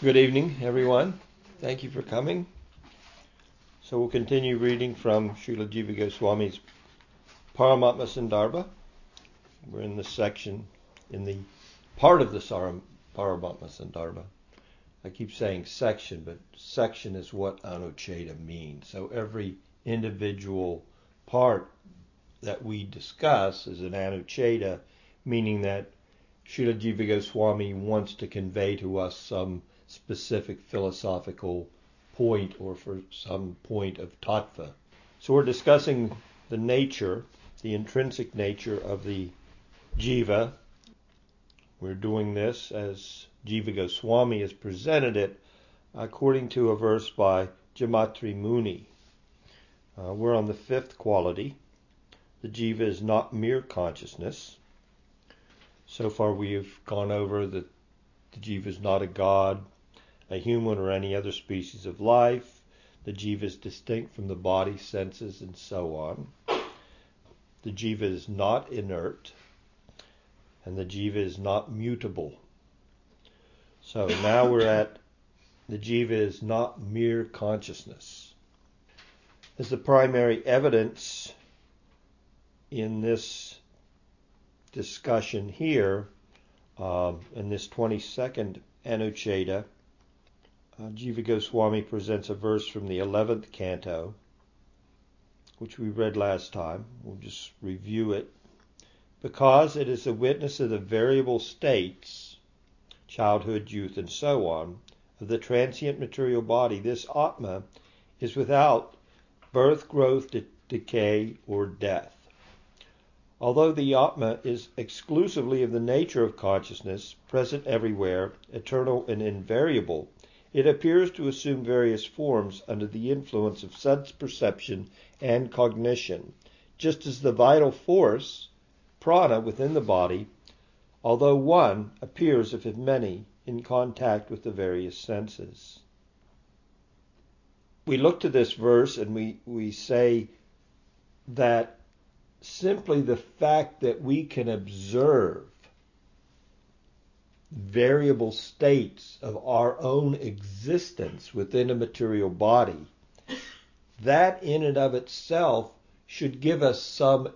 Good evening, everyone. Thank you for coming. So we'll continue reading from Srila Jiva Goswami's Paramatma Sandarbha. We're in the section, in the part of the Saram, Paramatma Sandarbha. I keep saying section, but section is what Anucheta means. So every individual part that we discuss is an Anucheta, meaning that Srila Jiva Goswami wants to convey to us some specific philosophical point or for some point of tattva. So we're discussing the nature, the intrinsic nature of the jiva. We're doing this as Jiva Goswami has presented it according to a verse by Jamatri Muni. Uh, we're on the fifth quality. The jiva is not mere consciousness. So far, we have gone over that the jiva is not a god, a human, or any other species of life. The jiva is distinct from the body, senses, and so on. The jiva is not inert, and the jiva is not mutable. So now we're at the jiva is not mere consciousness. As the primary evidence in this discussion here, um, in this 22nd Anucheta, uh, Jiva Goswami presents a verse from the 11th canto, which we read last time. We'll just review it. Because it is a witness of the variable states, childhood, youth, and so on, of the transient material body, this Atma is without birth, growth, de- decay, or death. Although the Atma is exclusively of the nature of consciousness, present everywhere, eternal and invariable, it appears to assume various forms under the influence of sense perception and cognition, just as the vital force, prana, within the body, although one, appears if many in contact with the various senses. We look to this verse and we, we say that simply the fact that we can observe variable states of our own existence within a material body, that in and of itself should give us some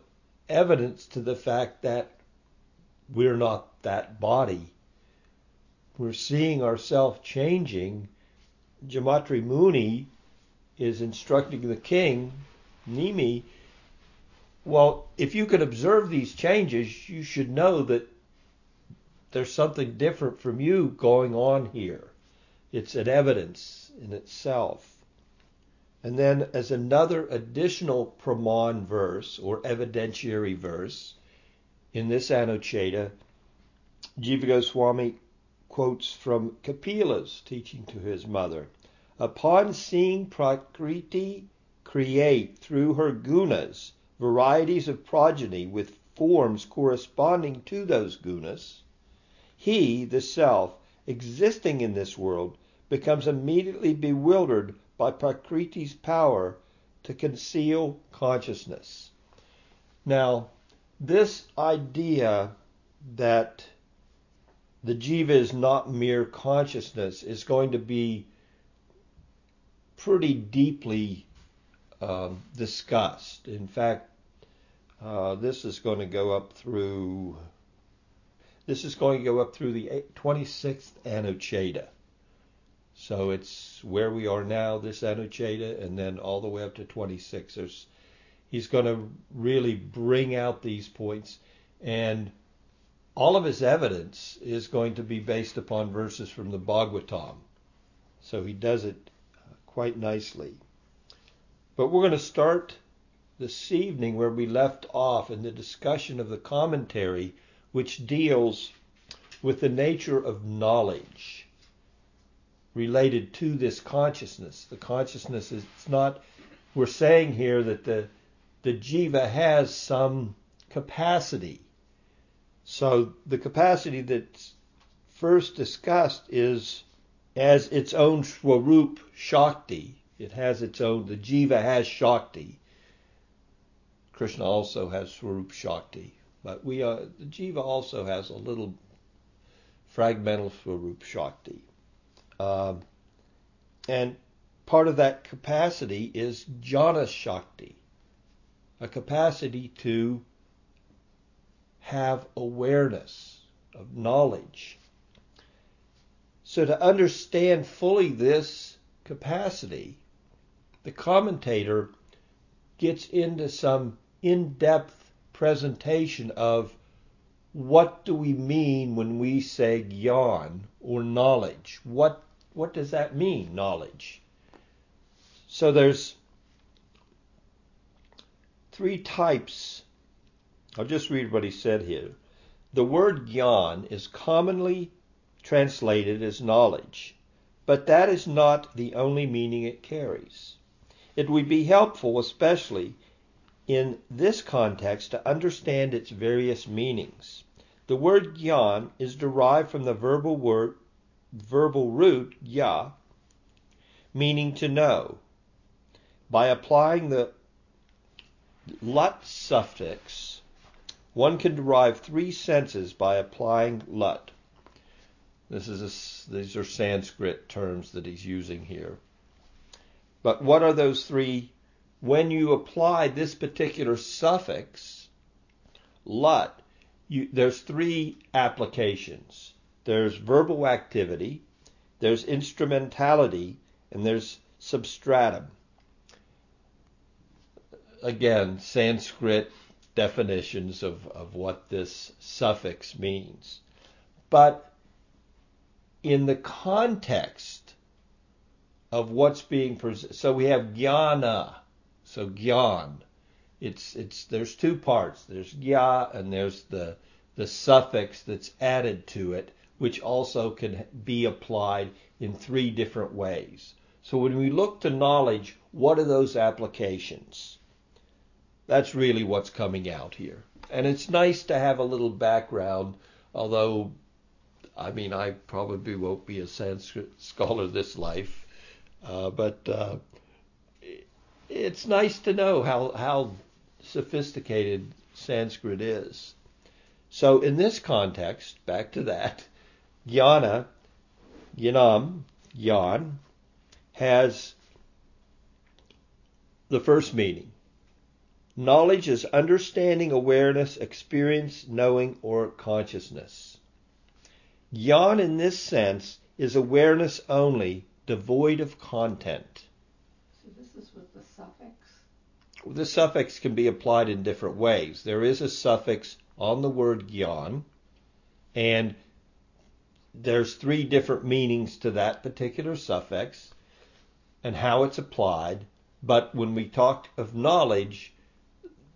evidence to the fact that we're not that body. We're seeing ourselves changing. Jamatri Muni is instructing the king, Nimi, well, if you can observe these changes, you should know that there's something different from you going on here. It's an evidence in itself. And then, as another additional praman verse or evidentiary verse in this Anucheta, Jiva Goswami quotes from Kapila's teaching to his mother. Upon seeing Prakriti create through her gunas varieties of progeny with forms corresponding to those gunas, he, the self, existing in this world, becomes immediately bewildered by Prakriti's power to conceal consciousness. Now, this idea that the jiva is not mere consciousness is going to be pretty deeply um, discussed. In fact, uh, this is going to go up through. This is going to go up through the 26th Anucheta. So it's where we are now, this Anucheta, and then all the way up to 26. There's, he's going to really bring out these points, and all of his evidence is going to be based upon verses from the Bhagavatam. So he does it quite nicely. But we're going to start this evening where we left off in the discussion of the commentary which deals with the nature of knowledge related to this consciousness. The consciousness is it's not we're saying here that the the jiva has some capacity. So the capacity that's first discussed is as its own swarup shakti. It has its own the jiva has shakti. Krishna also has Swarup Shakti, but we are the Jiva also has a little fragmental Swarup Shakti. Um, and part of that capacity is jnana shakti, a capacity to have awareness of knowledge. So to understand fully this capacity, the commentator gets into some in-depth presentation of what do we mean when we say gyan or knowledge? What what does that mean, knowledge? So there's three types. I'll just read what he said here. The word gyan is commonly translated as knowledge, but that is not the only meaning it carries. It would be helpful, especially in this context, to understand its various meanings. The word gyan is derived from the verbal word verbal root ya, meaning to know. By applying the lut suffix, one can derive three senses by applying lut. This is a, these are Sanskrit terms that he's using here. But what are those three? When you apply this particular suffix, lut, you, there's three applications. There's verbal activity, there's instrumentality, and there's substratum. Again, Sanskrit definitions of, of what this suffix means. But in the context of what's being presented, so we have jnana, so gyan. It's it's there's two parts. There's gya and there's the the suffix that's added to it which also can be applied in three different ways. So when we look to knowledge, what are those applications? That's really what's coming out here. And it's nice to have a little background, although, I mean, I probably won't be a Sanskrit scholar this life, uh, but uh, it's nice to know how, how sophisticated Sanskrit is. So in this context, back to that, Jnana, Yanam, Yan, has the first meaning. Knowledge is understanding, awareness, experience, knowing, or consciousness. Yan, in this sense, is awareness only, devoid of content. So this is with the suffix? The suffix can be applied in different ways. There is a suffix on the word yan, and there's three different meanings to that particular suffix and how it's applied. But when we talk of knowledge,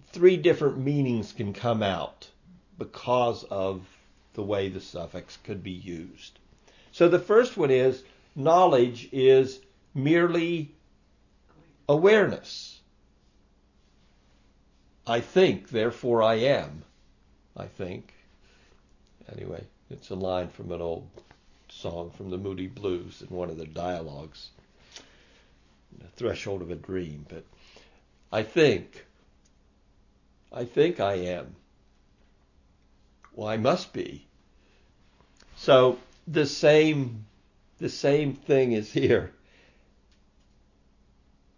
three different meanings can come out because of the way the suffix could be used. So the first one is knowledge is merely awareness. I think, therefore I am. I think. Anyway. It's a line from an old song from the Moody Blues in one of the dialogues. The threshold of a dream, but I think, I think I am. Well, I must be. So the same, the same thing is here.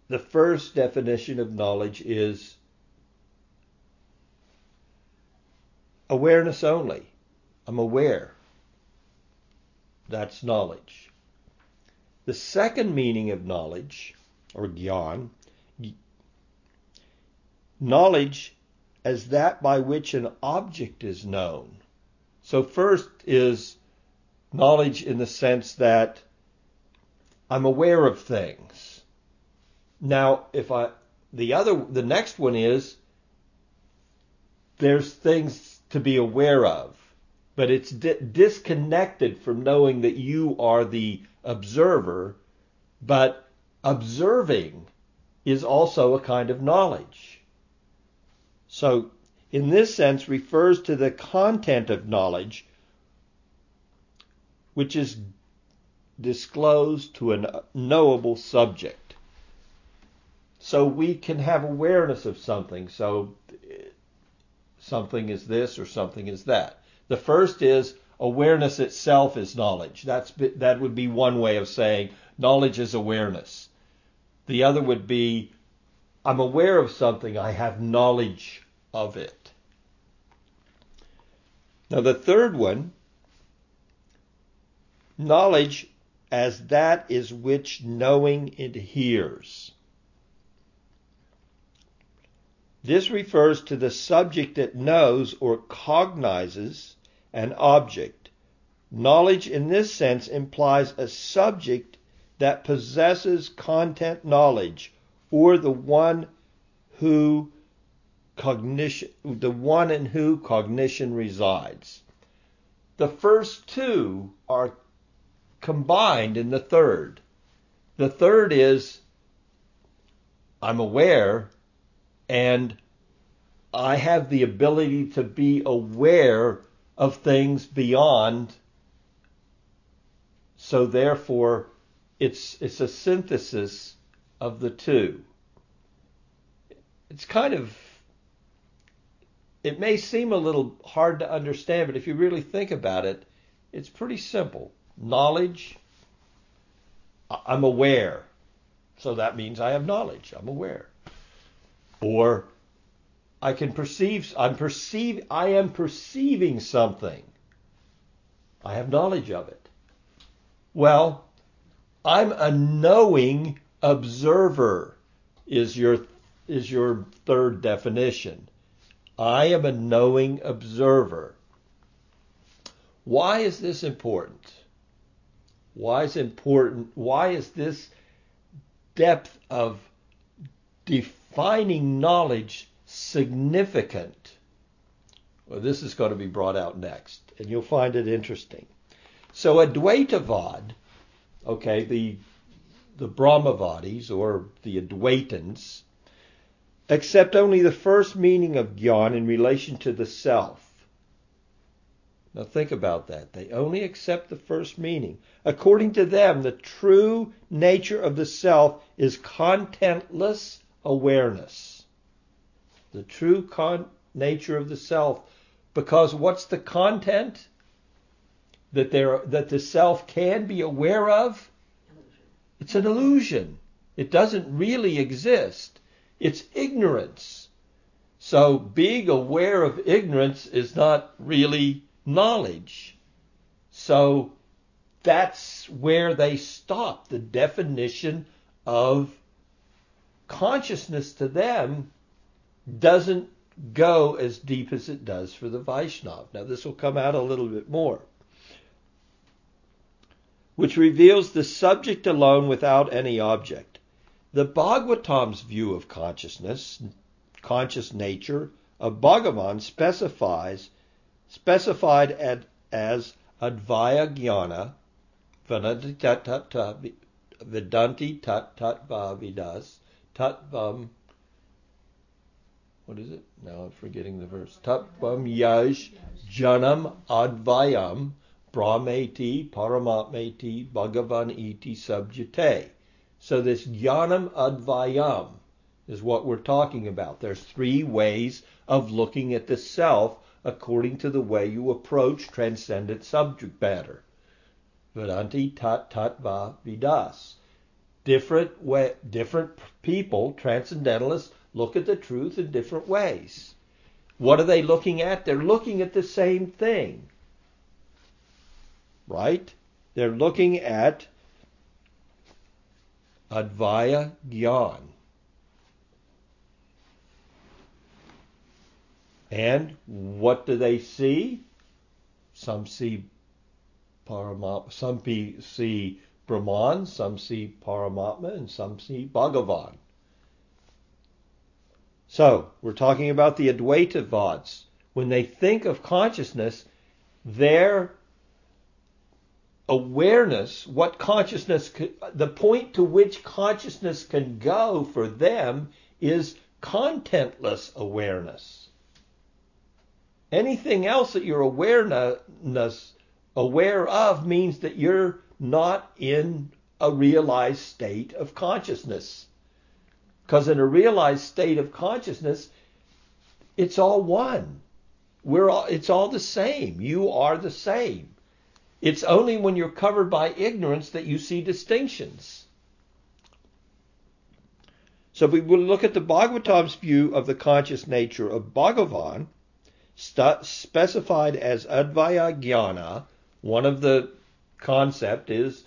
The first definition of knowledge is awareness only. I'm aware. That's knowledge. The second meaning of knowledge, or gyan, knowledge as that by which an object is known. So first is knowledge in the sense that I'm aware of things. Now, if I the other the next one is there's things to be aware of but it's di- disconnected from knowing that you are the observer, but observing is also a kind of knowledge. So, in this sense, refers to the content of knowledge, which is disclosed to a knowable subject. So we can have awareness of something. So something is this or something is that. The first is awareness itself is knowledge. That's that would be one way of saying knowledge is awareness. The other would be I'm aware of something, I have knowledge of it. Now the third one, knowledge as that is which knowing adheres. This refers to the subject that knows or cognizes an object. Knowledge in this sense implies a subject that possesses content knowledge or the one who cognition the one in who cognition resides. The first two are combined in the third. The third is I'm aware and I have the ability to be aware of things beyond. So therefore, it's it's a synthesis of the two. It's kind of it may seem a little hard to understand, but if you really think about it, it's pretty simple. Knowledge, I'm aware. So that means I have knowledge. I'm aware. Or I can perceive, I'm perceive, I am perceiving something. I have knowledge of it. Well, I'm a knowing observer is your is your third definition. I am a knowing observer. Why is this important? Why is important? Why is this depth of defining knowledge significant? Well, this is going to be brought out next, and you'll find it interesting. So, Advaitavad, okay, the the Brahmavadis or the Advaitins accept only the first meaning of gyan in relation to the self. Now think about that. They only accept the first meaning. According to them, the true nature of the self is contentless awareness. The true con- nature of the self. Because what's the content that there that the self can be aware of? It's an illusion. It doesn't really exist. It's ignorance. So being aware of ignorance is not really knowledge. So that's where they stop. The definition of consciousness to them doesn't go as deep as it does for the Vaishnav. Now, this will come out a little bit more. Which reveals the subject alone without any object. The Bhagavatam's view of consciousness, conscious nature of Bhagavan specifies specified at, as Advaya Jnana, Vedanti Tat Tat Vedanti Vidas, Tatvam, what is it? Now I'm forgetting the verse. Tatvam Yash Janam Advayam Brahmeti Paramatmeti Bhagavan Iti Subjite. So this Jnanam Advayam is what we're talking about. There's three ways of looking at the self according to the way you approach transcendent subject matter. Vedanti tat tattva vidas. Different way, different people, transcendentalists, look at the truth in different ways. What are they looking at? They're looking at the same thing. Right? They're looking at Advaya Gyan. And what do they see? Some see Paramatma, some see Brahman, some see Paramatma, and some see Bhagavan. So, we're talking about the Advaitavads. When they think of consciousness, their awareness, what consciousness, the point to which consciousness can go for them is contentless awareness. Anything else that you're awareness aware of means that you're not in a realized state of consciousness. Because in a realized state of consciousness, it's all one. we're all, it's all the same. You are the same. It's only when you're covered by ignorance that you see distinctions. So we will look at the Bhagavatam's view of the conscious nature of Bhagavan, st- specified as Advaya Jnana. One of the concept is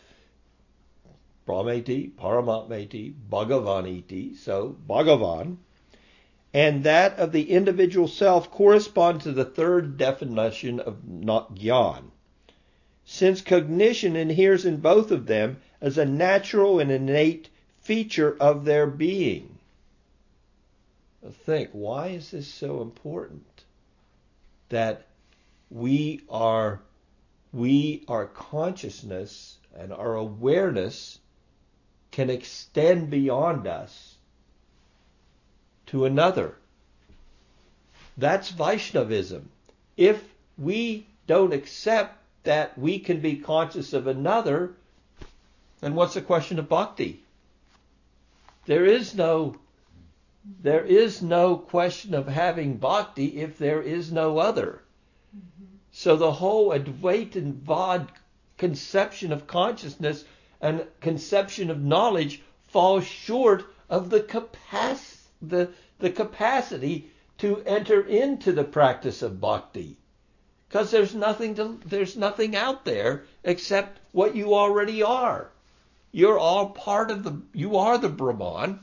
Brahmeti, Paramatmeti, Bhagavaniti, so Bhagavan, and that of the individual self correspond to the third definition of not Gyan. Since cognition inheres in both of them as a natural and innate feature of their being. Think, why is this so important? That we are we our consciousness and our awareness can extend beyond us to another. That's Vaishnavism. If we don't accept that we can be conscious of another, then what's the question of bhakti? There is no there is no question of having bhakti if there is no other. Mm-hmm. So the whole Advaita and Vad conception of consciousness and conception of knowledge falls short of the capacity the, the capacity to enter into the practice of bhakti. Because there's nothing to there's nothing out there except what you already are. You're all part of the you are the Brahman.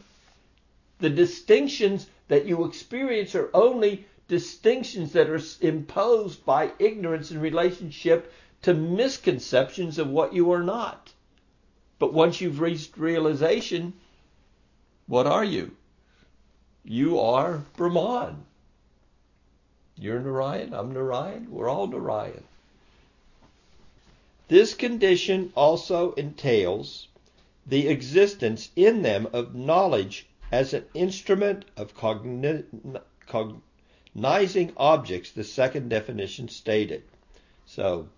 The distinctions that you experience are only distinctions that are imposed by ignorance in relationship to misconceptions of what you are not. But once you've reached realization, what are you? You are Brahman. You're Narayan, I'm Narayan, we're all Narayan. This condition also entails the existence in them of knowledge as an instrument of cogni- cognizing objects, the second definition stated. So,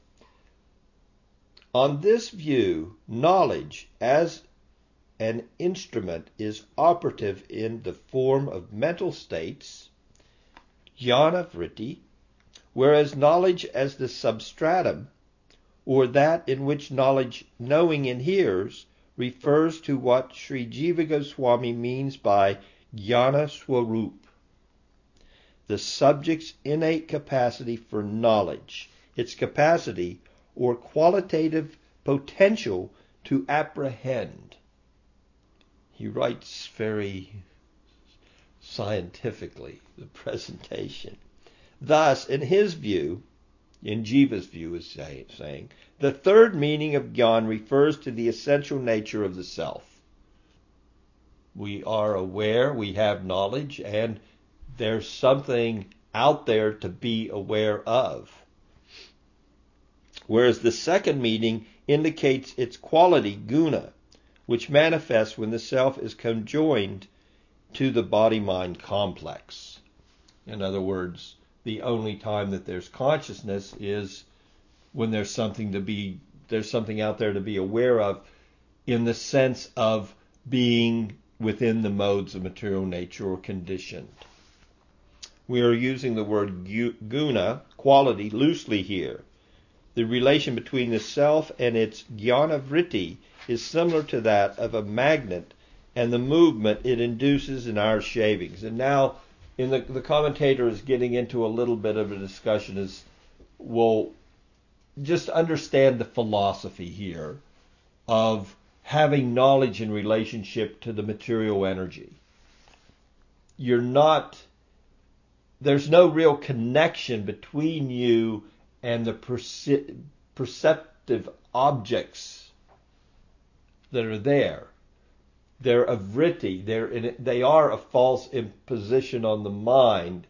on this view, knowledge as an instrument is operative in the form of mental states jnana vritti, whereas knowledge as the substratum, or that in which knowledge knowing inheres, refers to what Sri Jiva Goswami means by jnana swarup, the subject's innate capacity for knowledge, its capacity or qualitative potential to apprehend. He writes very scientifically the presentation. Thus, in his view, in Jiva's view, is say, saying, the third meaning of Gyan refers to the essential nature of the self. We are aware, we have knowledge, and there's something out there to be aware of. Whereas the second meaning indicates its quality, guna, which manifests when the self is conjoined to the body mind complex. In other words, the only time that there's consciousness is when there's something to be there's something out there to be aware of in the sense of being within the modes of material nature or conditioned. We are using the word guna, quality, loosely here. The relation between the self and its jnana vritti is similar to that of a magnet and the movement it induces in our shavings. And now, in the, the commentator is getting into a little bit of a discussion as well, just understand the philosophy here of having knowledge in relationship to the material energy. You're not, there's no real connection between you and the perce- perceptive objects that are there they're a vritti. They're in, they are a false imposition on the mind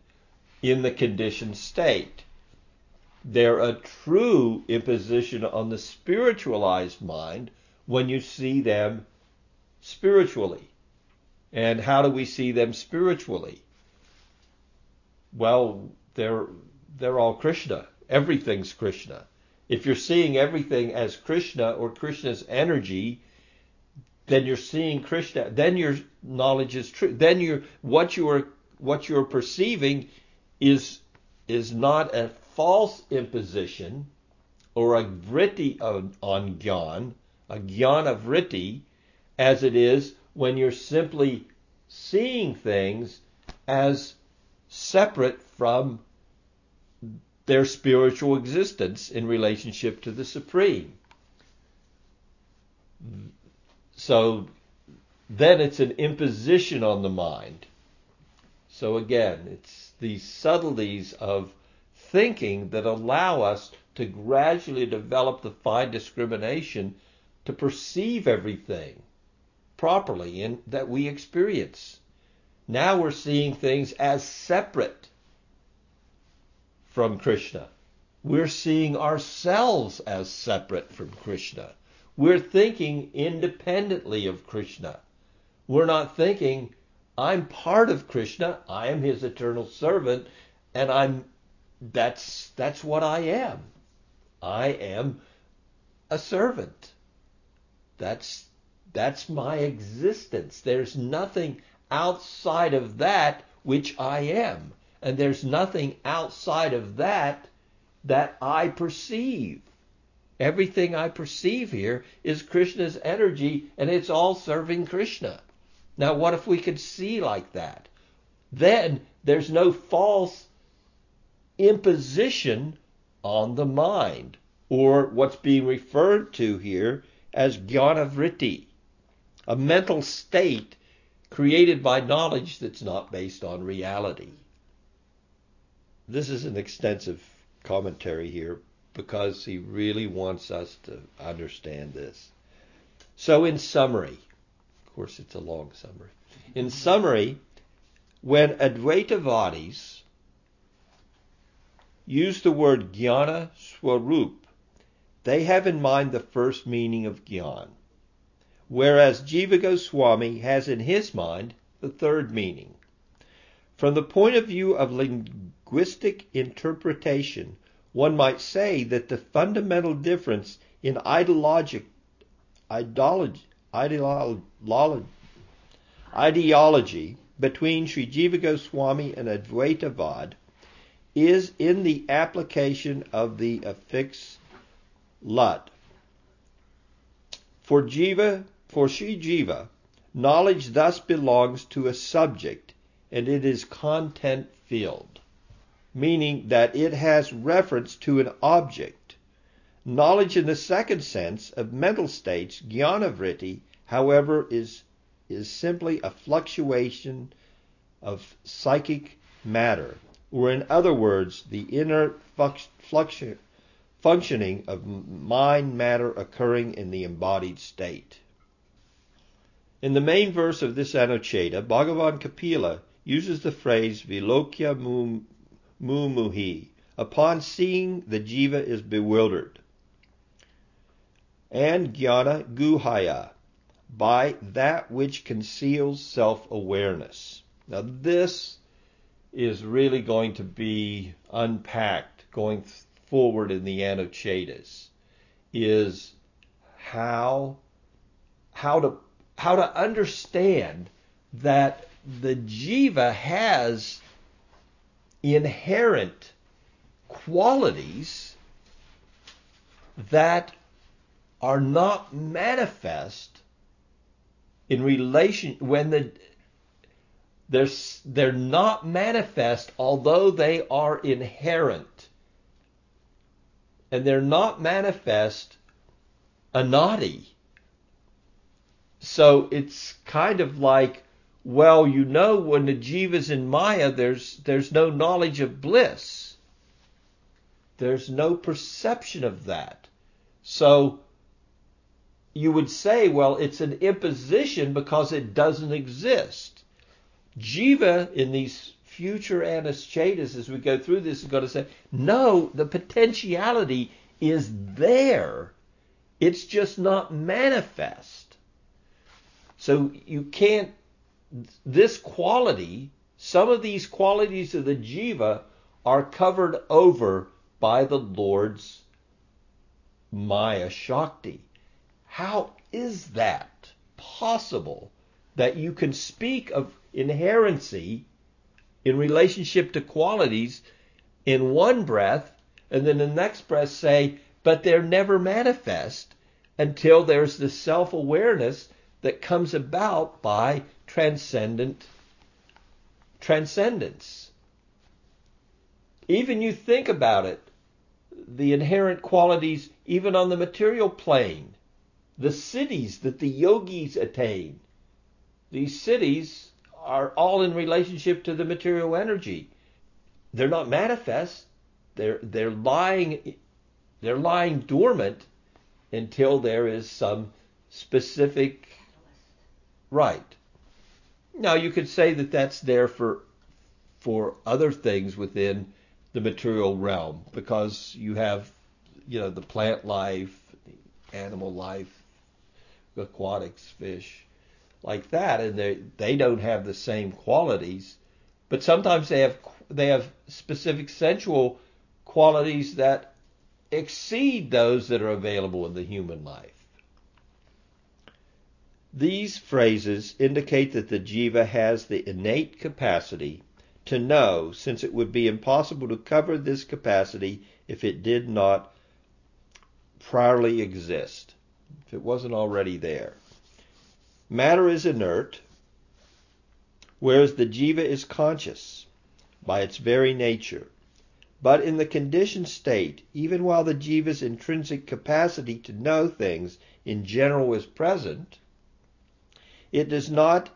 in the conditioned state. They're a true imposition on the spiritualized mind when you see them spiritually. And how do we see them spiritually? Well, they're they're all Krishna. Everything's Krishna. If you're seeing everything as Krishna or Krishna's energy, then you're seeing Krishna. Then your knowledge is true. Then you what you are what you're perceiving is is not a false imposition or a vritti on, on gyan, a jnana vritti, as it is when you're simply seeing things as separate from their spiritual existence in relationship to the Supreme. So then it's an imposition on the mind. So again, it's these subtleties of thinking that allow us to gradually develop the fine discrimination to perceive everything properly and that we experience. Now we're seeing things as separate from Krishna. We're seeing ourselves as separate from Krishna. We're thinking independently of Krishna. We're not thinking, I'm part of Krishna, I am his eternal servant, and I'm that's that's what I am. I am a servant. That's that's my existence. There's nothing outside of that which I am. And there's nothing outside of that that I perceive. Everything I perceive here is Krishna's energy and it's all serving Krishna. Now, what if we could see like that? Then there's no false imposition on the mind, or what's being referred to here as jnana a mental state created by knowledge that's not based on reality. This is an extensive commentary here because he really wants us to understand this. So, in summary, of course, it's a long summary. In summary, when Advaitavadis use the word jnana swarup, they have in mind the first meaning of jnana whereas Jiva Goswami has in his mind the third meaning. From the point of view of linguistic interpretation, one might say that the fundamental difference in ideologic, ideology, ideology, ideology between Sri Jiva Goswami and Advaitavad is in the application of the affix lut. For Jiva for Sri Jiva, knowledge thus belongs to a subject and it is content filled, meaning that it has reference to an object. Knowledge in the second sense of mental states, jnanavritti, however, is, is simply a fluctuation of psychic matter, or in other words, the inner functioning of mind matter occurring in the embodied state. In the main verse of this Anucheta, Bhagavan Kapila uses the phrase Vilokya Mumuhi. Upon seeing, the jiva is bewildered. And Jnana Guhaya, by that which conceals self awareness. Now, this is really going to be unpacked going forward in the Anuchetas, is how, how to how to understand that the jiva has inherent qualities that are not manifest in relation when the they're, they're not manifest although they are inherent. And they're not manifest anadi so it's kind of like, well, you know, when the jiva's in Maya, there's there's no knowledge of bliss. There's no perception of that. So you would say, well, it's an imposition because it doesn't exist. Jiva in these future anuchetas, as we go through this, is going to say, no, the potentiality is there. It's just not manifest. So you can't, this quality, some of these qualities of the jiva are covered over by the Lord's Maya Shakti. How is that possible that you can speak of inherency in relationship to qualities in one breath, and then the next breath say, but they're never manifest until there's the self awareness that comes about by transcendent transcendence. Even you think about it, the inherent qualities, even on the material plane, the siddhis that the yogis attain, these siddhis are all in relationship to the material energy. They're not manifest. They're they're lying they're lying dormant until there is some specific right. Now you could say that that's there for for other things within the material realm because you have you know the plant life, animal life, aquatics, fish, like that, and they they don't have the same qualities, but sometimes they have they have specific sensual qualities that exceed those that are available in the human life. These phrases indicate that the jiva has the innate capacity to know, since it would be impossible to cover this capacity if it did not priorly exist, if it wasn't already there. Matter is inert, whereas the jiva is conscious by its very nature. But in the conditioned state, even while the jiva's intrinsic capacity to know things in general is present, it does not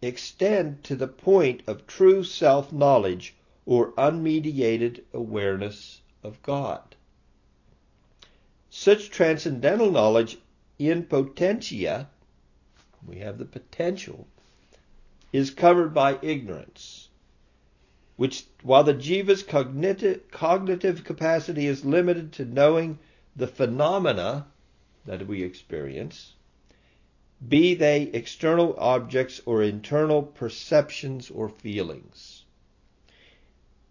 extend to the point of true self knowledge or unmediated awareness of God. Such transcendental knowledge in potentia, we have the potential, is covered by ignorance, which, while the jiva's cognitive, cognitive capacity is limited to knowing the phenomena that we experience, be they external objects or internal perceptions or feelings.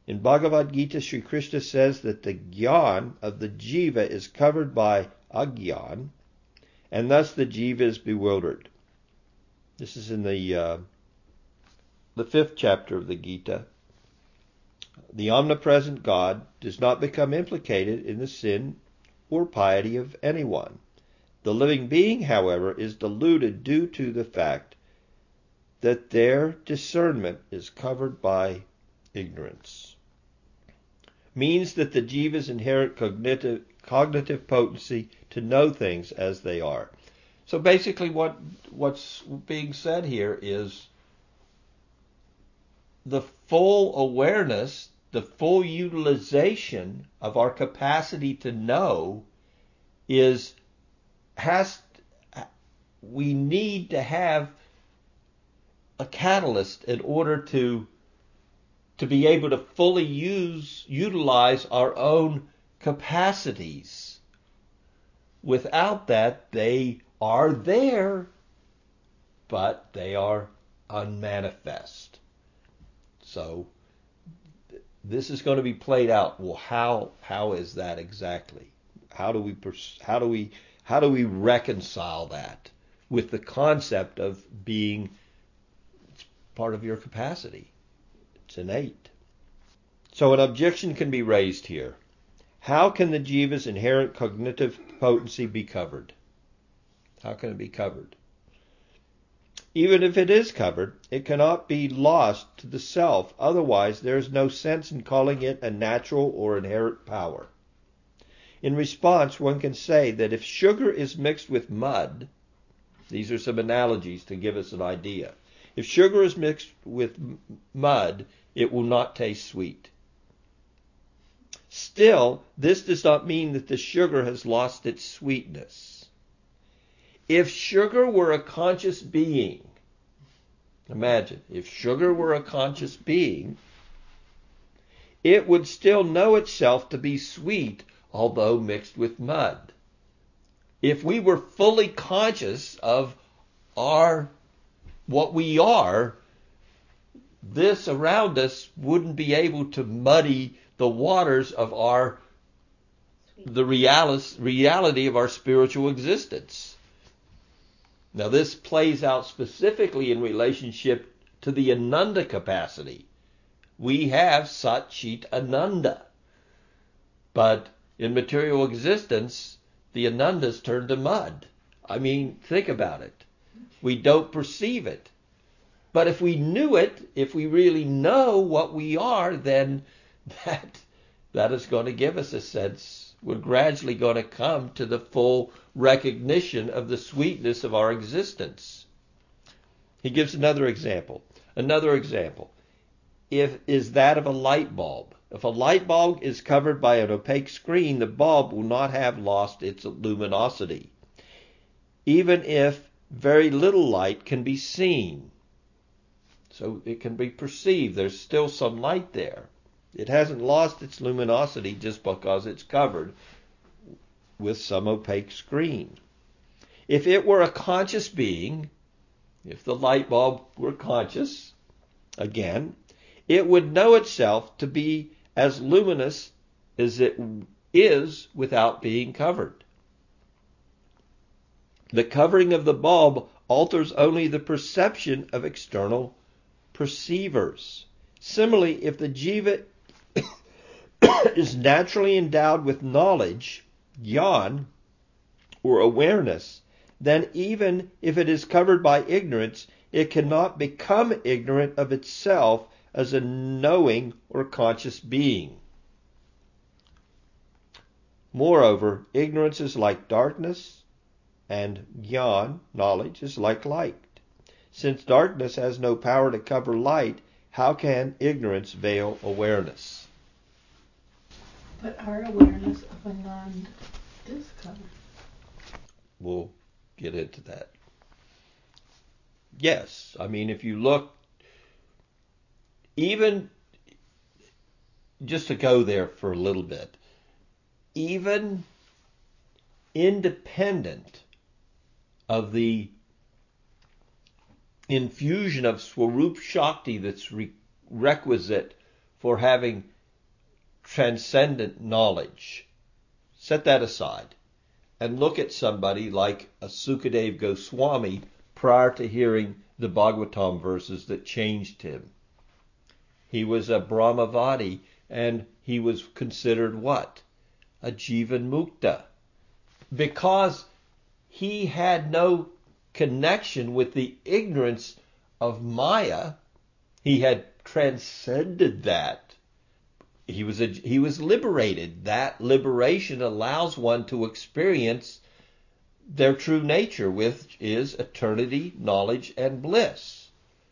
In Bhagavad Gita, Sri Krishna says that the gyan of the jiva is covered by agyan, and thus the jiva is bewildered. This is in the uh, the fifth chapter of the Gita. The omnipresent God does not become implicated in the sin or piety of anyone. The living being, however, is deluded due to the fact that their discernment is covered by ignorance. Means that the jiva's inherit cognitive, cognitive potency to know things as they are. So basically, what what's being said here is the full awareness, the full utilization of our capacity to know is has we need to have a catalyst in order to to be able to fully use utilize our own capacities. Without that, they are there, but they are unmanifest. So this is going to be played out. Well, how how is that exactly? How do we how do we how do we reconcile that with the concept of being part of your capacity? It's innate. So an objection can be raised here. How can the jiva's inherent cognitive potency be covered? How can it be covered? Even if it is covered, it cannot be lost to the self, otherwise there is no sense in calling it a natural or inherent power. In response, one can say that if sugar is mixed with mud, these are some analogies to give us an idea. If sugar is mixed with mud, it will not taste sweet. Still, this does not mean that the sugar has lost its sweetness. If sugar were a conscious being, imagine, if sugar were a conscious being, it would still know itself to be sweet although mixed with mud. If we were fully conscious of our what we are, this around us wouldn't be able to muddy the waters of our the reality of our spiritual existence. Now this plays out specifically in relationship to the ananda capacity, We have Sat Chit Ananda. But in material existence, the Anandas turn to mud. I mean, think about it. We don't perceive it. But if we knew it, if we really know what we are, then that that is going to give us a sense. We're gradually going to come to the full recognition of the sweetness of our existence. He gives another example. Another example if, is that of a light bulb. If a light bulb is covered by an opaque screen, the bulb will not have lost its luminosity, even if very little light can be seen. So it can be perceived. There's still some light there. It hasn't lost its luminosity just because it's covered with some opaque screen. If it were a conscious being, if the light bulb were conscious, again, it would know itself to be as luminous as it is without being covered. The covering of the bulb alters only the perception of external perceivers. Similarly, if the jiva is naturally endowed with knowledge, jnana, or awareness, then even if it is covered by ignorance, it cannot become ignorant of itself as a knowing or conscious being. Moreover, ignorance is like darkness, and jnana, knowledge, is like light. Since darkness has no power to cover light, how can ignorance veil awareness? But our awareness of Anand is covered. We'll get into that. Yes, I mean, if you look, even just to go there for a little bit, even independent of the infusion of Swarup Shakti that's re- requisite for having transcendent knowledge. Set that aside and look at somebody like a Sukadev Goswami prior to hearing the Bhagavatam verses that changed him. He was a Brahmavadi and he was considered what? A Jivan Mukta. Because he had no connection with the ignorance of Maya. He had transcended that. He was a, he was liberated. That liberation allows one to experience their true nature, which is eternity, knowledge, and bliss.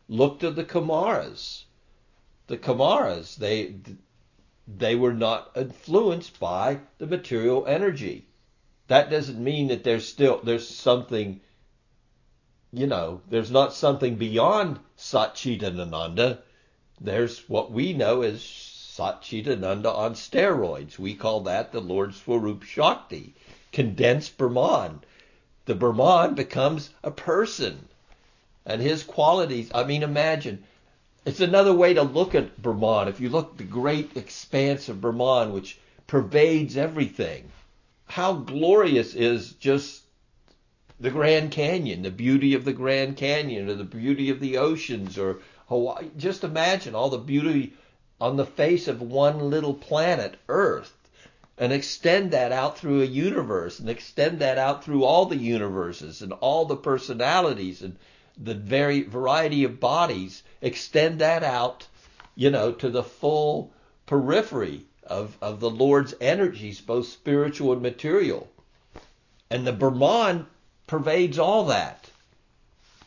Look to the Kumaras. The Kumaras. they they were not influenced by the material energy. That doesn't mean that there's still there's something you know, there's not something beyond Satchitananda. There's what we know as Satchitananda on steroids. We call that the Lord Swarup Shakti, condensed Brahman. The Brahman becomes a person. And his qualities, I mean, imagine, it's another way to look at Brahman. If you look at the great expanse of Brahman, which pervades everything, how glorious is just the Grand Canyon, the beauty of the Grand Canyon, or the beauty of the oceans, or Hawaii. Just imagine all the beauty on the face of one little planet, Earth, and extend that out through a universe, and extend that out through all the universes, and all the personalities, and the very variety of bodies. Extend that out, you know, to the full periphery of, of the Lord's energies, both spiritual and material. And the Brahman pervades all that.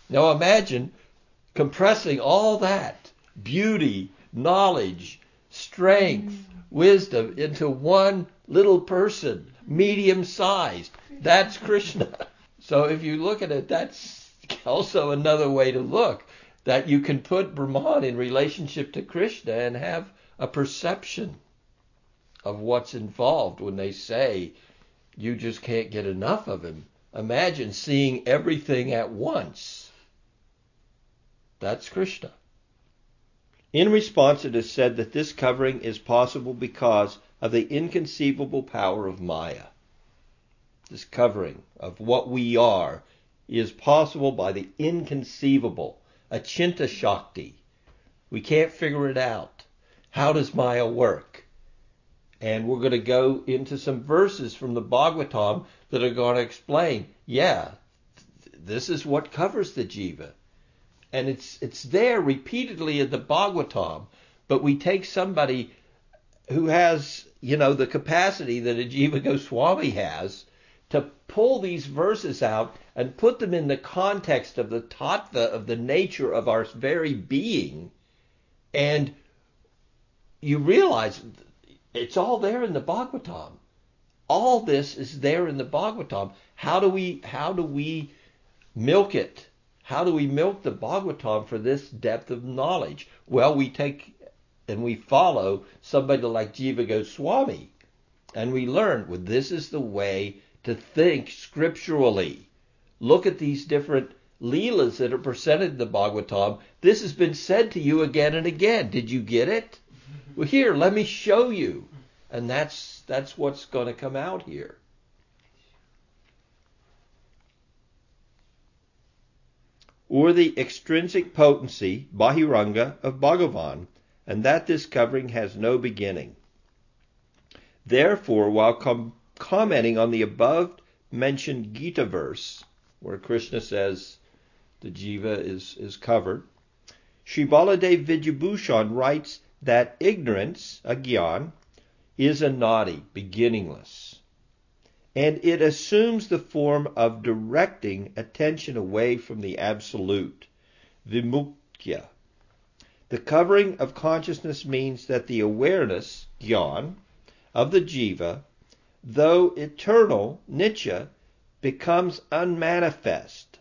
Now imagine compressing all that beauty, knowledge, strength, mm. wisdom into one little person, medium sized. That's Krishna. So if you look at it, that's also another way to look that you can put Brahman in relationship to Krishna and have a perception of what's involved when they say you just can't get enough of him. Imagine seeing everything at once. That's Krishna. In response, it is said that this covering is possible because of the inconceivable power of Maya. This covering of what we are is possible by the inconceivable, Achinta Shakti. We can't figure it out. How does Maya work? And we're going to go into some verses from the Bhagavatam that are going to explain, yeah, this is what covers the jiva. And it's it's there repeatedly in the Bhagavatam, but we take somebody who has, you know, the capacity that a Jiva Goswami has to pull these verses out and put them in the context of the tattva of the nature of our very being. And you realize it's all there in the Bhagavatam. All this is there in the Bhagavatam. How do we how do we milk it? How do we milk the Bhagavatam for this depth of knowledge? Well, we take and we follow somebody like Jiva Goswami, and we learn well, this is the way to think scripturally. Look at these different leelas that are presented in the Bhagavatam. This has been said to you again and again. Did you get it? Well, here, let me show you. And that's that's what's going to come out here. Or the extrinsic potency, Bahiranga, of Bhagavan, and that this covering has no beginning. Therefore, while com- commenting on the above mentioned Gita verse, where Krishna says the jiva is, is covered, Sri Baladev Vidyabhushan writes that ignorance, agyan, is anadi, beginningless. And it assumes the form of directing attention away from the absolute, vimukya, the covering of consciousness means that the awareness, gyan, of the jiva, though eternal, nitya, becomes unmanifest.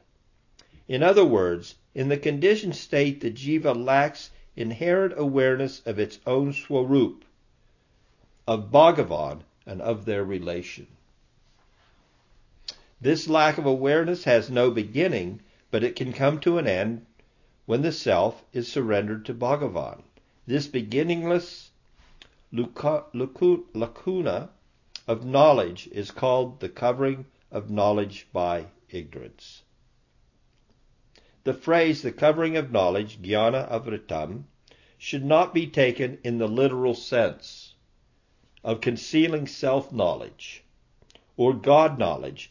In other words, in the conditioned state, the jiva lacks inherent awareness of its own swarup, of Bhagavan, and of their relation. This lack of awareness has no beginning, but it can come to an end when the self is surrendered to Bhagavan. This beginningless lacuna of knowledge is called the covering of knowledge by ignorance. The phrase the covering of knowledge, jnana avritam, should not be taken in the literal sense of concealing self knowledge or God knowledge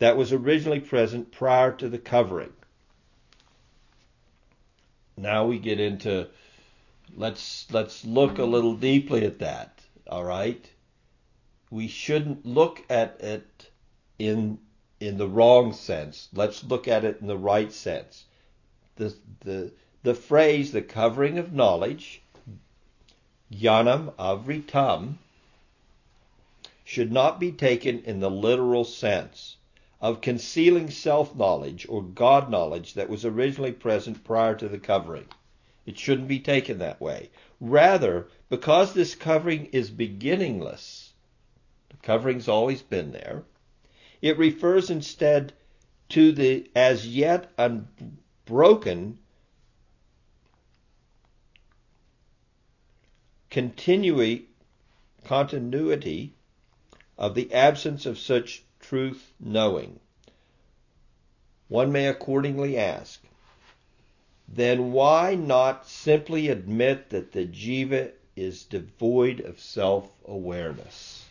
that was originally present prior to the covering. Now we get into let's let's look a little deeply at that. All right? We shouldn't look at it in in the wrong sense. Let's look at it in the right sense. The the the phrase the covering of knowledge, jnanam avritam, should not be taken in the literal sense of concealing self knowledge or God knowledge that was originally present prior to the covering. It shouldn't be taken that way. Rather, because this covering is beginningless, the covering's always been there, it refers instead to the as yet unbroken continuity of the absence of such truth knowing. One may accordingly ask, then why not simply admit that the jiva is devoid of self awareness?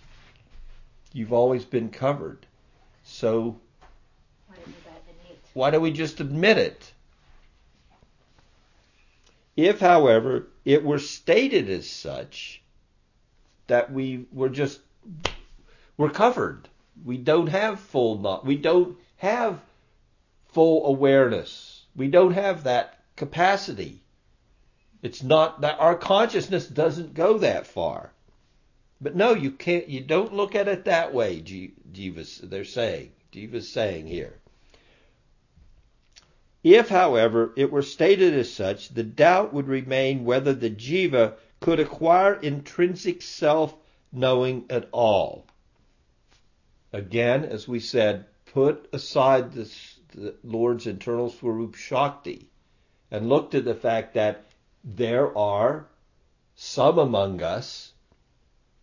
You've always been covered. So why don't we just admit it? If, however, it were stated as such, that we were just we're covered we don't have full not we don't have full awareness. We don't have that capacity. It's not that our consciousness doesn't go that far. But no, you can't. You don't look at it that way. Jiva's they're saying. Jiva's saying here. If, however, it were stated as such, the doubt would remain whether the jiva could acquire intrinsic self knowing at all. Again, as we said, put aside this, the Lord's internal Swarup Shakti and look to the fact that there are some among us,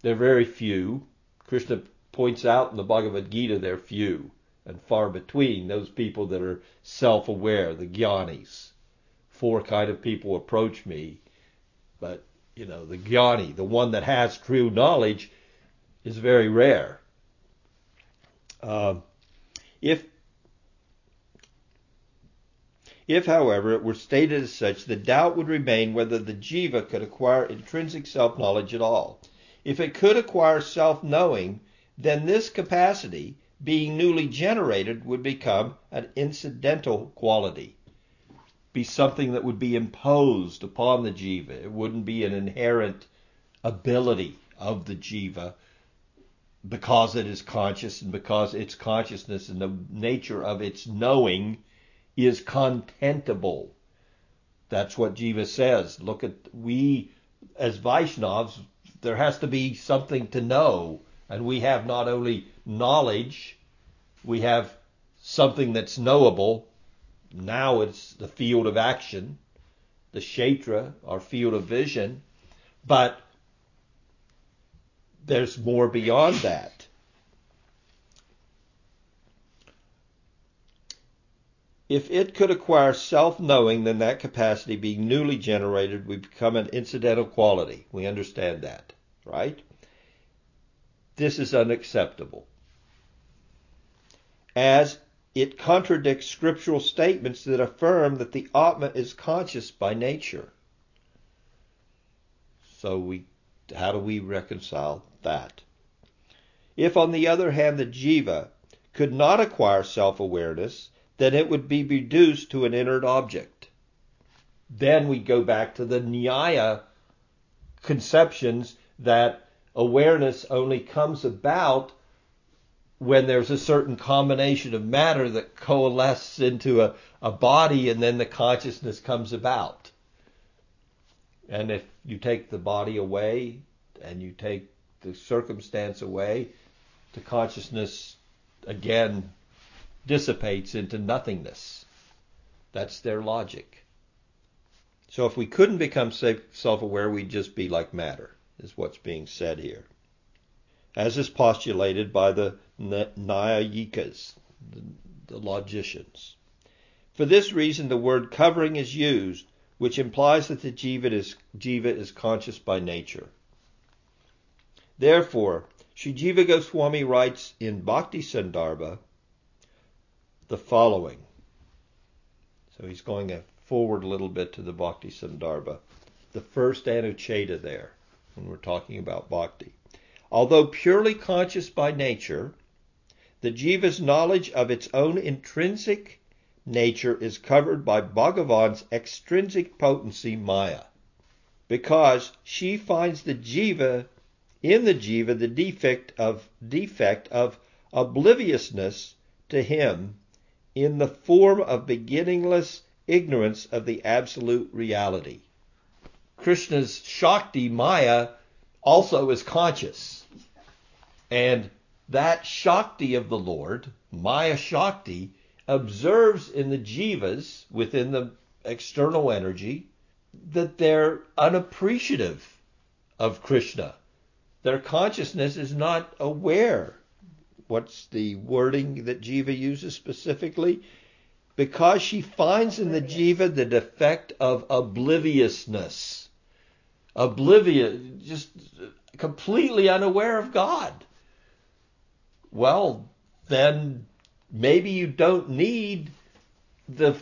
they're very few. Krishna points out in the Bhagavad Gita they're few and far between those people that are self-aware, the jnanis. Four kind of people approach me, but you know, the jnani, the one that has true knowledge, is very rare. Uh, if if, however, it were stated as such, the doubt would remain whether the jiva could acquire intrinsic self knowledge at all. If it could acquire self knowing, then this capacity, being newly generated, would become an incidental quality, be something that would be imposed upon the jiva. It wouldn't be an inherent ability of the jiva because it is conscious and because its consciousness and the nature of its knowing is contentable. That's what Jiva says. Look at we as Vaishnavas, there has to be something to know, and we have not only knowledge, we have something that's knowable. Now it's the field of action, the kshetra, our field of vision, but there's more beyond that. If it could acquire self knowing, then that capacity, being newly generated, would become an incidental quality. We understand that, right? This is unacceptable. As it contradicts scriptural statements that affirm that the Atma is conscious by nature. So we how do we reconcile that? If on the other hand the jiva could not acquire self-awareness, then it would be reduced to an inert object. Then we go back to the Nyaya conceptions that awareness only comes about when there's a certain combination of matter that coalesces into a, a body and then the consciousness comes about. And if you take the body away and you take the circumstance away, the consciousness again dissipates into nothingness. That's their logic. So if we couldn't become self aware, we'd just be like matter, is what's being said here. As is postulated by the Nyayikas, the, logicians. For this reason, the word covering is used, which implies that the jiva is, jiva is conscious by nature. Therefore, Sri Jiva Goswami writes in Bhakti Sandarbha the following. So he's going forward a little bit to the Bhakti Sandarbha, the first Anucheda there, when we're talking about Bhakti. Although purely conscious by nature, the jiva's knowledge of its own intrinsic nature is covered by Bhagavan's extrinsic potency, Maya, because she finds the jiva in the jiva the defect of defect of obliviousness to him in the form of beginningless ignorance of the absolute reality. Krishna's Shakti, Maya, also is conscious. And that Shakti of the Lord, Maya Shakti, observes in the jivas, within the external energy, that they're unappreciative of Krishna. Their consciousness is not aware what's the wording that Jiva uses specifically? Because she finds in the Jiva the defect of obliviousness. Oblivious, just completely unaware of God. Well, then maybe you don't need the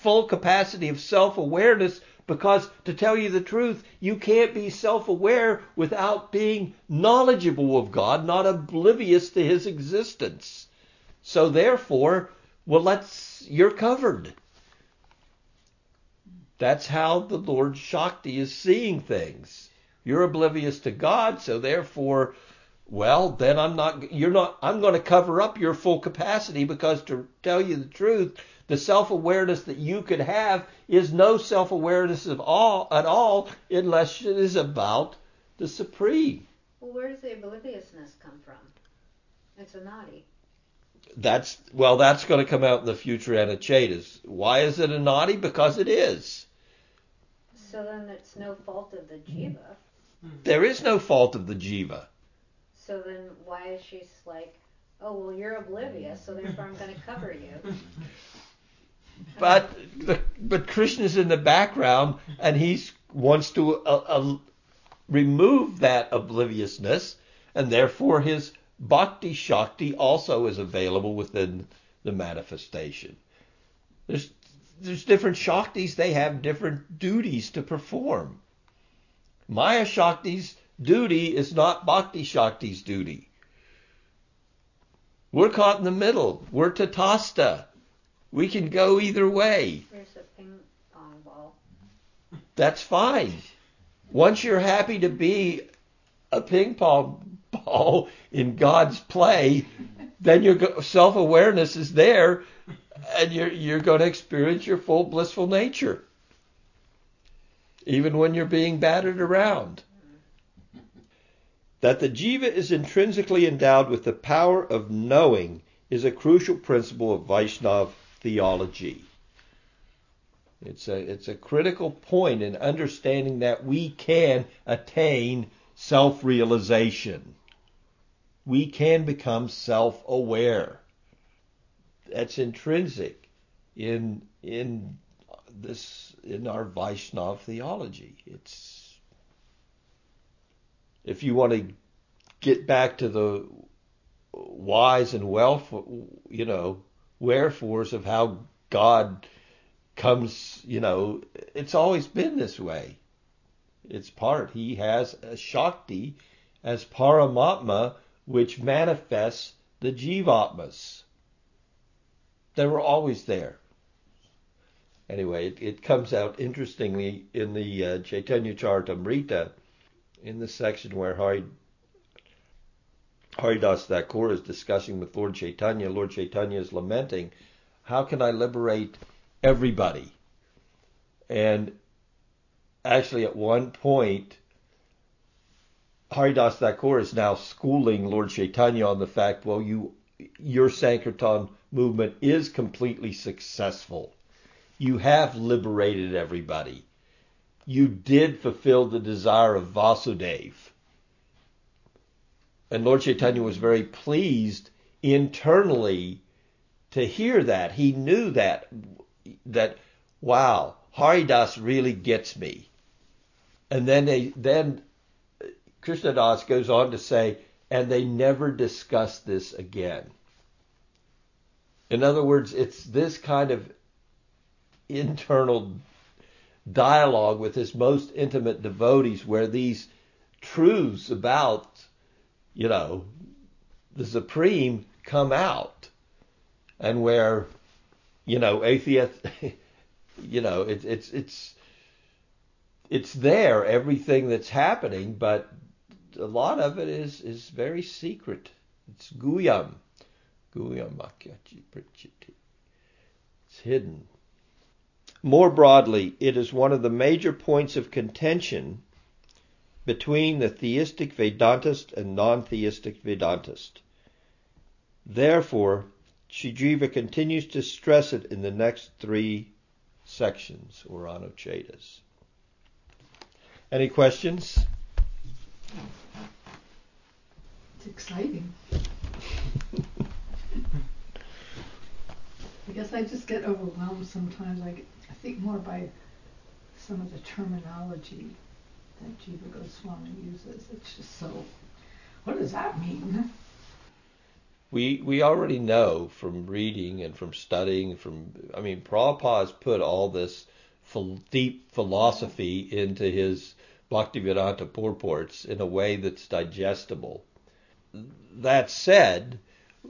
full capacity of self awareness because to tell you the truth, you can't be self aware without being knowledgeable of God, not oblivious to his existence. So therefore, well, let's, you're covered. That's how the Lord Shakti is seeing things. You're oblivious to God, so therefore, well, then I'm not, you're not, I'm going to cover up your full capacity because to tell you the truth, the self awareness that you could have is no self awareness of all at all unless it is about the supreme. Well, where does the obliviousness come from? It's anadi. That's well, that's going to come out in the future anuchedas. Why is it anadi? Because it is. So then it's no fault of the jiva. There is no fault of the jiva. So then why is she like, oh well, you're oblivious, so therefore I'm going to cover you? But the, but Krishna's in the background and he wants to uh, uh, remove that obliviousness, and therefore his bhakti shakti also is available within the manifestation. There's there's different shaktis, they have different duties to perform. Maya Shakti's duty is not Bhakti Shakti's duty. We're caught in the middle. We're Tatastha. We can go either way. There's a ping pong ball. That's fine. Once you're happy to be a ping pong ball in God's play, then your self awareness is there and you're, you're going to experience your full blissful nature. Even when you're being battered around. That the jiva is intrinsically endowed with the power of knowing is a crucial principle of Vaishnav theology. It's a, it's a critical point in understanding that we can attain self realization. We can become self aware. That's intrinsic in in this in our Vaishnav theology. It's if you want to get back to the whys and well, you know, wherefores of how God comes, you know, it's always been this way. It's part. He has a Shakti as Paramatma, which manifests the Jivatmas. They were always there. Anyway, it, it comes out interestingly in the uh, Chaitanya Charitamrita, in the section where Hari, Haridas Thakur is discussing with Lord Chaitanya. Lord Chaitanya is lamenting, how can I liberate everybody? And actually, at one point, Haridas Thakur is now schooling Lord Chaitanya on the fact, well, you your Sankirtan movement is completely successful. You have liberated everybody. You did fulfill the desire of Vasudev. And Lord Chaitanya was very pleased internally to hear that. He knew that that wow, Haridas really gets me. And then they then Krishnadas goes on to say, and they never discuss this again. In other words, it's this kind of internal dialogue with his most intimate devotees where these truths about, you know, the Supreme come out and where, you know, atheist, you know, it, it's, it's, it's there, everything that's happening, but a lot of it is, is very secret. It's guhyam. Guhyam. It's hidden. More broadly, it is one of the major points of contention between the theistic Vedantist and non-theistic Vedantist. Therefore, Sri Jiva continues to stress it in the next three sections or anuchedas. Any questions? It's exciting. I guess I just get overwhelmed sometimes. I, I think more by some of the terminology that Jiva Goswami uses. It's just so. What does that mean? We we already know from reading and from studying. From I mean, Prabhupada's put all this ph- deep philosophy into his Bhaktivedanta purports in a way that's digestible. That said,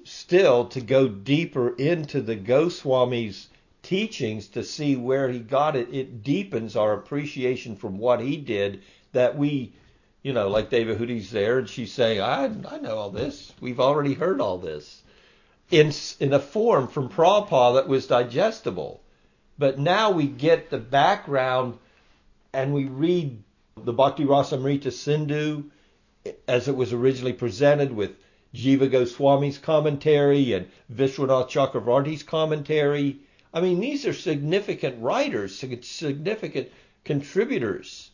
still to go deeper into the Goswami's teachings to see where he got it, it deepens our appreciation from what he did that we, you know, like Devahuti's there and she's saying, I, I know all this. We've already heard all this. In, in a form from Prabhupada that was digestible. But now we get the background and we read the Bhakti Rasamrita Sindhu eh, as it was originally presented with Jiva Goswami's commentary and Vishwanath Chakravarti's commentary. I mean, these are significant writers, significant contributors.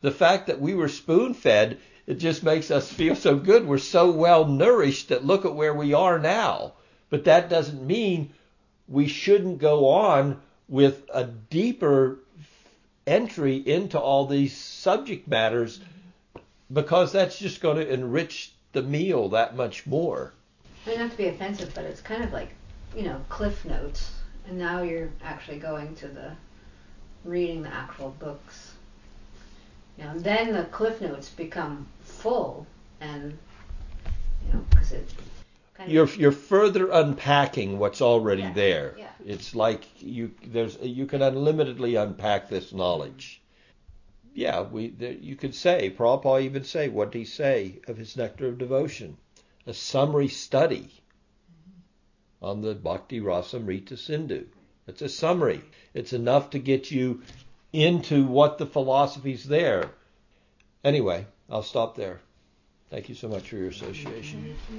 The fact that we were spoon fed, it just makes us feel so good. We're so well nourished that look at where we are now. But that doesn't mean we shouldn't go on with a deeper entry into all these subject matters because that's just going to enrich the meal that much more. I not to be offensive, but it's kind of like, you know, cliff notes, and now you're actually going to the reading the actual books. Then the cliff notes become full, and you know, because it You're you're further unpacking what's already Yeah, there. yeah. It's like you there's you can unlimitedly unpack this knowledge. Mm-hmm. Yeah, we there, you could say Prabhupada even say what did he say of his nectar of devotion, a summary study mm-hmm. on the Bhakti Rasamrita Sindhu. It's a summary. It's enough to get you into what the philosophy's there. Anyway, I'll stop there. Thank you so much for your association.